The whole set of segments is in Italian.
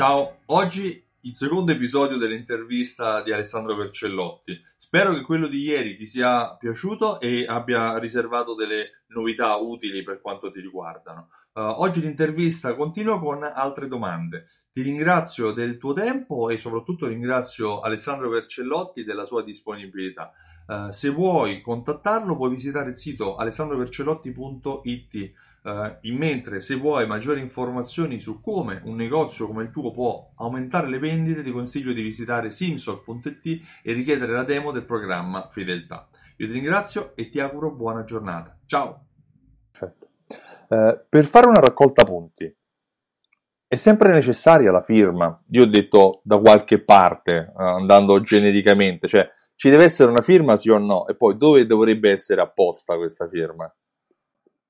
Ciao, oggi il secondo episodio dell'intervista di Alessandro Vercellotti. Spero che quello di ieri ti sia piaciuto e abbia riservato delle novità utili per quanto ti riguardano. Uh, oggi l'intervista continua con altre domande. Ti ringrazio del tuo tempo e soprattutto ringrazio Alessandro Vercellotti della sua disponibilità. Uh, se vuoi contattarlo puoi visitare il sito alessandrovercellotti.it Uh, in mentre se vuoi maggiori informazioni su come un negozio come il tuo può aumentare le vendite, ti consiglio di visitare simsol.it e richiedere la demo del programma Fedeltà. Io ti ringrazio e ti auguro buona giornata. Ciao! Perfetto. Uh, per fare una raccolta punti è sempre necessaria la firma? Io ho detto da qualche parte, uh, andando genericamente, cioè ci deve essere una firma sì o no? E poi dove dovrebbe essere apposta questa firma?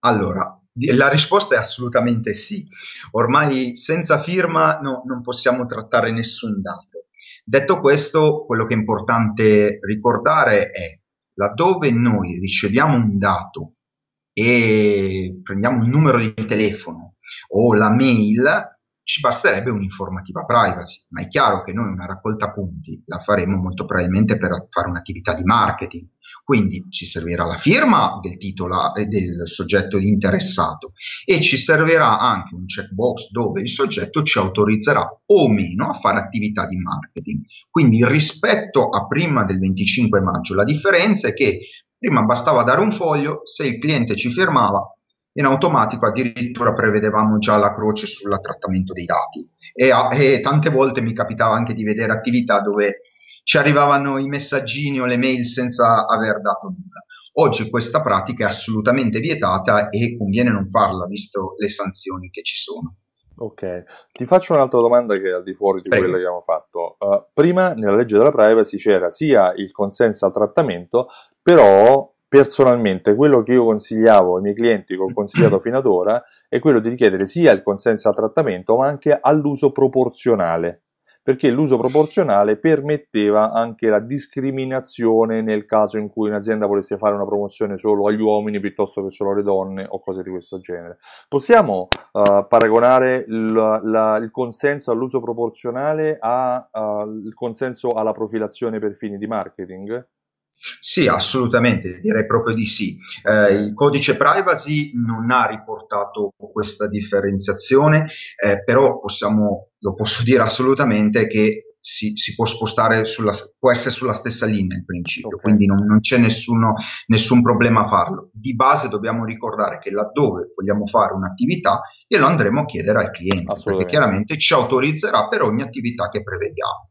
Allora, la risposta è assolutamente sì. Ormai senza firma no, non possiamo trattare nessun dato. Detto questo, quello che è importante ricordare è laddove noi riceviamo un dato e prendiamo il numero di telefono o la mail, ci basterebbe un'informativa privacy, ma è chiaro che noi una raccolta punti la faremo molto probabilmente per fare un'attività di marketing quindi ci servirà la firma del titolare del soggetto interessato e ci servirà anche un checkbox dove il soggetto ci autorizzerà o meno a fare attività di marketing. Quindi rispetto a prima del 25 maggio la differenza è che prima bastava dare un foglio, se il cliente ci firmava in automatico addirittura prevedevamo già la croce sul trattamento dei dati e, e, tante volte mi capitava anche di vedere attività dove ci arrivavano i messaggini o le mail senza aver dato nulla. Oggi questa pratica è assolutamente vietata e conviene non farla visto le sanzioni che ci sono. Ok, ti faccio un'altra domanda che è al di fuori di Prego. quella che abbiamo fatto. Uh, prima nella legge della privacy c'era sia il consenso al trattamento, però personalmente quello che io consigliavo ai miei clienti, che ho consigliato fino ad ora, è quello di richiedere sia il consenso al trattamento, ma anche all'uso proporzionale perché l'uso proporzionale permetteva anche la discriminazione nel caso in cui un'azienda volesse fare una promozione solo agli uomini piuttosto che solo alle donne o cose di questo genere. Possiamo uh, paragonare il, la, il, consenso all'uso proporzionale al uh, consenso alla profilazione per fini di marketing? Sì, assolutamente, direi proprio di sì. Eh, il codice privacy non ha riportato questa differenziazione, eh, però possiamo, lo posso dire assolutamente che si, si può spostare sulla, può essere sulla stessa linea il principio, okay. quindi non, non c'è nessuno, nessun problema a farlo. Di base dobbiamo ricordare che laddove vogliamo fare un'attività glielo andremo a chiedere al cliente, perché chiaramente ci autorizzerà per ogni attività che prevediamo.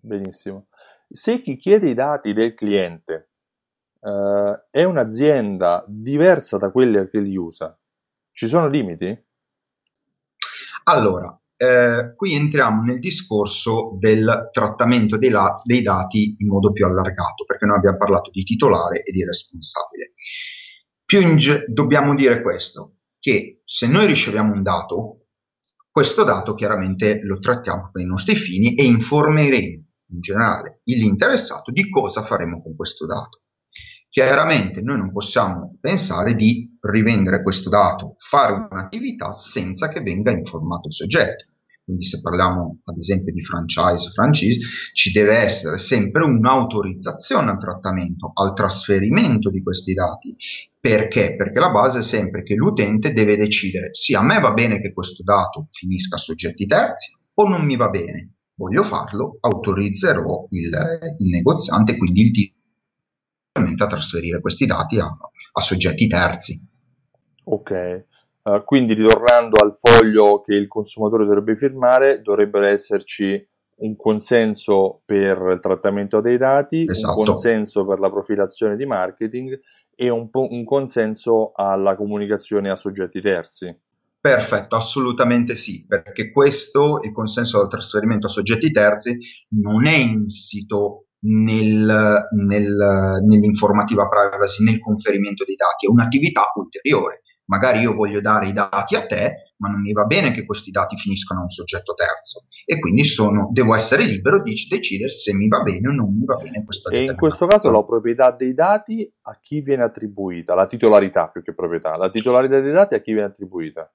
Benissimo. Se chi chiede i dati del cliente uh, è un'azienda diversa da quelle che li usa, ci sono limiti? Allora, eh, qui entriamo nel discorso del trattamento dei, la- dei, dati in modo più allargato, perché noi abbiamo parlato di titolare e di responsabile. Più in ge- dobbiamo dire questo, che se noi riceviamo un dato, questo dato chiaramente lo trattiamo per i nostri fini e informeremo in generale l'interessato di cosa faremo con questo dato. Chiaramente noi non possiamo pensare di rivendere questo dato, fare un'attività senza che venga informato il soggetto. Quindi se parliamo ad esempio di franchise, franchise, ci deve essere sempre un'autorizzazione al trattamento, al trasferimento di questi dati. Perché? Perché la base è sempre che l'utente deve decidere sì, a me va bene che questo dato finisca a soggetti terzi o non mi va bene voglio farlo, autorizzerò il, il negoziante, quindi il titolo a trasferire questi dati a, a soggetti terzi. Ok, uh, quindi ritornando al foglio che il consumatore dovrebbe firmare, dovrebbero esserci un consenso per il trattamento dei dati, esatto. un consenso per la profilazione di marketing e un, un consenso alla comunicazione a soggetti terzi. Perfetto, assolutamente sì, perché questo, il consenso al trasferimento a soggetti terzi, non è insito nel, nel, nell'informativa privacy, nel conferimento dei dati, è un'attività ulteriore. Magari io voglio dare i dati a te, ma non mi va bene che questi dati finiscano a un soggetto terzo e quindi sono, devo essere libero di decidere se mi va bene o non mi va bene questa E in questo caso la proprietà dei dati a chi viene attribuita? La titolarità più che proprietà. La titolarità dei dati a chi viene attribuita?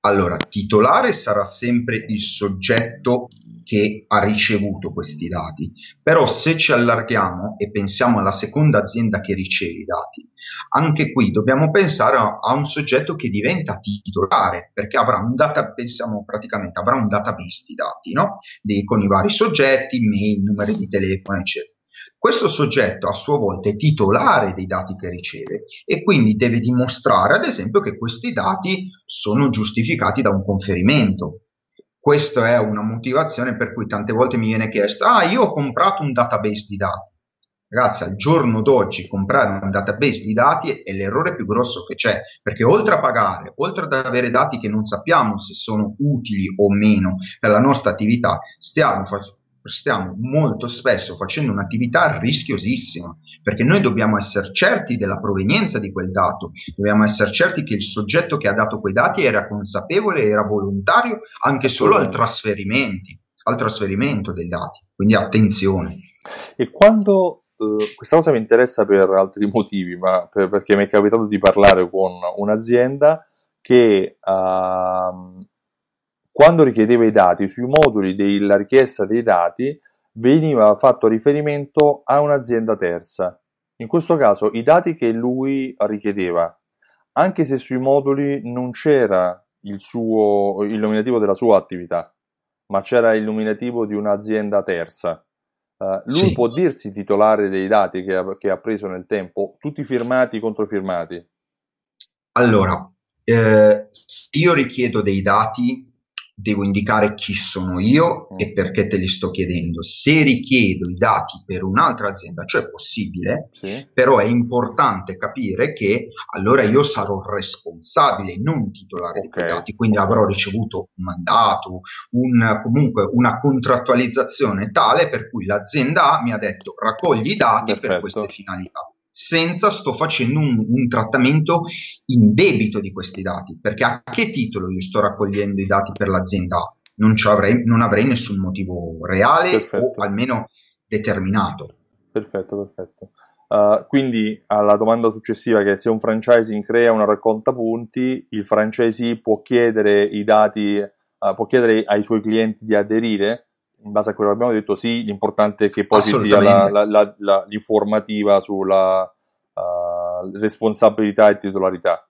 Allora, titolare sarà sempre il soggetto che ha ricevuto questi dati, però se ci allarghiamo e pensiamo alla seconda azienda che riceve i dati, anche qui dobbiamo pensare a, a un soggetto che diventa titolare, perché avrà un data, avrà un database di dati, no? Di, con i vari soggetti, mail, numeri di telefono, eccetera. Questo soggetto a sua volta è titolare dei dati che riceve e quindi deve dimostrare, ad esempio, che questi dati sono giustificati da un conferimento. Questa è una motivazione per cui tante volte mi viene chiesto, ah, io ho comprato un database di dati. Ragazzi, al giorno d'oggi comprare un database di dati è l'errore più grosso che c'è, perché oltre a pagare, oltre ad avere dati che non sappiamo se sono utili o meno per la nostra attività, stiamo, stiamo molto spesso facendo un'attività rischiosissima, perché noi dobbiamo essere certi della provenienza di quel dato, dobbiamo essere certi che il soggetto che ha dato quei dati era consapevole, era volontario anche solo al, al trasferimento dei dati, quindi attenzione. E quando Uh, questa cosa mi interessa per altri motivi, ma per, perché mi è capitato di parlare con un'azienda che uh, quando richiedeva i dati sui moduli della richiesta dei dati veniva fatto riferimento a un'azienda terza. In questo caso i dati che lui richiedeva, anche se sui moduli non c'era il, suo, il nominativo della sua attività, ma c'era il nominativo di un'azienda terza. Uh, lui sì. può dirsi titolare dei dati che ha, che ha, preso nel tempo, tutti firmati, controfirmati? Allora, eh, io richiedo dei dati devo indicare chi sono io e mm. perché te li sto chiedendo. Se richiedo i dati per un'altra azienda, cioè possibile, sì. però è importante capire che allora io sarò responsabile, non titolare okay. di quei dati, quindi avrò ricevuto un mandato, un, comunque una contrattualizzazione tale per cui l'azienda A mi ha detto raccogli i dati Perfetto. per queste finalità senza sto facendo un, un, trattamento in debito di questi dati, perché a che titolo io sto raccogliendo i dati per l'azienda A? Non, avrei, non avrei nessun motivo reale perfetto. o almeno determinato. Perfetto, perfetto. Uh, quindi alla domanda successiva che se un franchising crea una raccolta punti, il franchisee può chiedere i dati, uh, può chiedere ai suoi clienti di aderire? In base a quello che abbiamo detto, sì, l'importante è che poi ci sia la, la, la, l'informativa sulla uh, responsabilità e titolarità.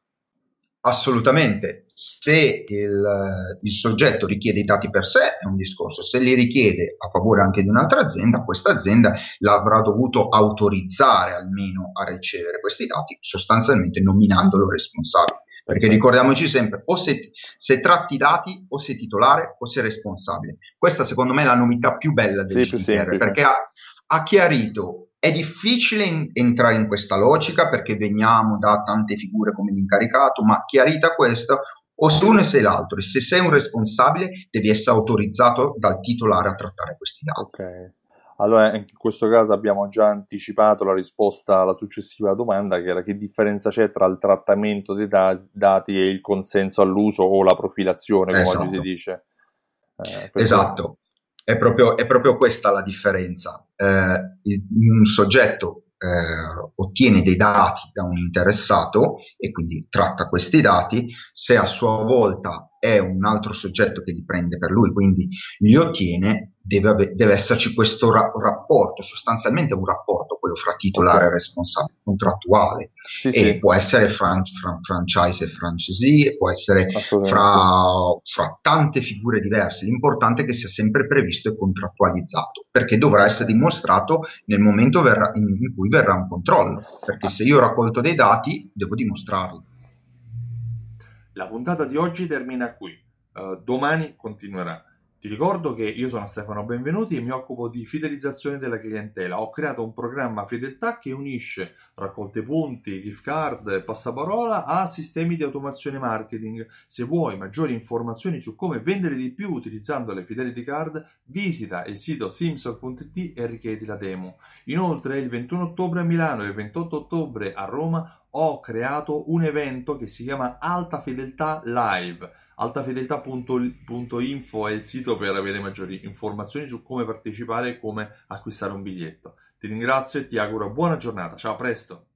Assolutamente. Se il, il, soggetto richiede i dati per sé è un discorso, se li richiede a favore anche di un'altra azienda, questa azienda l'avrà dovuto autorizzare almeno a ricevere questi dati, sostanzialmente nominandolo responsabile. Perché ricordiamoci sempre, o se, se, tratti i dati, o sei titolare, o sei responsabile. Questa secondo me è la novità più bella del sì, GDPR, perché ha, ha, chiarito, è difficile in, entrare in questa logica perché veniamo da tante figure come l'incaricato, ma chiarita questa, o se uno e sei l'altro, e se sei un responsabile devi essere autorizzato dal titolare a trattare questi dati. Okay. Allora, in questo caso abbiamo già anticipato la risposta alla successiva domanda, che era che differenza c'è tra il trattamento dei da- dati e il consenso all'uso o la profilazione, come esatto. oggi si dice. Eh, esatto, è proprio, è proprio, questa la differenza. Eh, il, un soggetto eh, ottiene dei dati da un interessato e quindi tratta questi dati, se a sua volta è un altro soggetto che li prende per lui, quindi li ottiene, deve, deve esserci questo ra- rapporto, sostanzialmente un rapporto, quello fra titolare e responsabile, contrattuale, sì, e sì. può essere fran- fran- franchise e franchisee, può essere fra, fra tante figure diverse, l'importante è che sia sempre previsto e contrattualizzato, perché dovrà essere dimostrato nel momento verrà, in, in cui verrà un controllo, perché se io ho raccolto dei dati devo dimostrarli. La puntata di oggi termina qui, uh, domani continuerà. Ti ricordo che io sono Stefano Benvenuti e mi occupo di fidelizzazione della clientela. Ho creato un programma fedeltà che unisce raccolte punti, gift card passaparola a sistemi di automazione marketing. Se vuoi maggiori informazioni su come vendere di più utilizzando le Fidelity Card, visita il sito simsol.it e richiedi la demo. Inoltre il 21 ottobre a Milano e il 28 ottobre a Roma ho creato un evento che si chiama Alta Fedeltà Live altafedeltà.info è il sito per avere maggiori informazioni su come partecipare e come acquistare un biglietto. Ti ringrazio e ti auguro buona giornata. Ciao, a presto!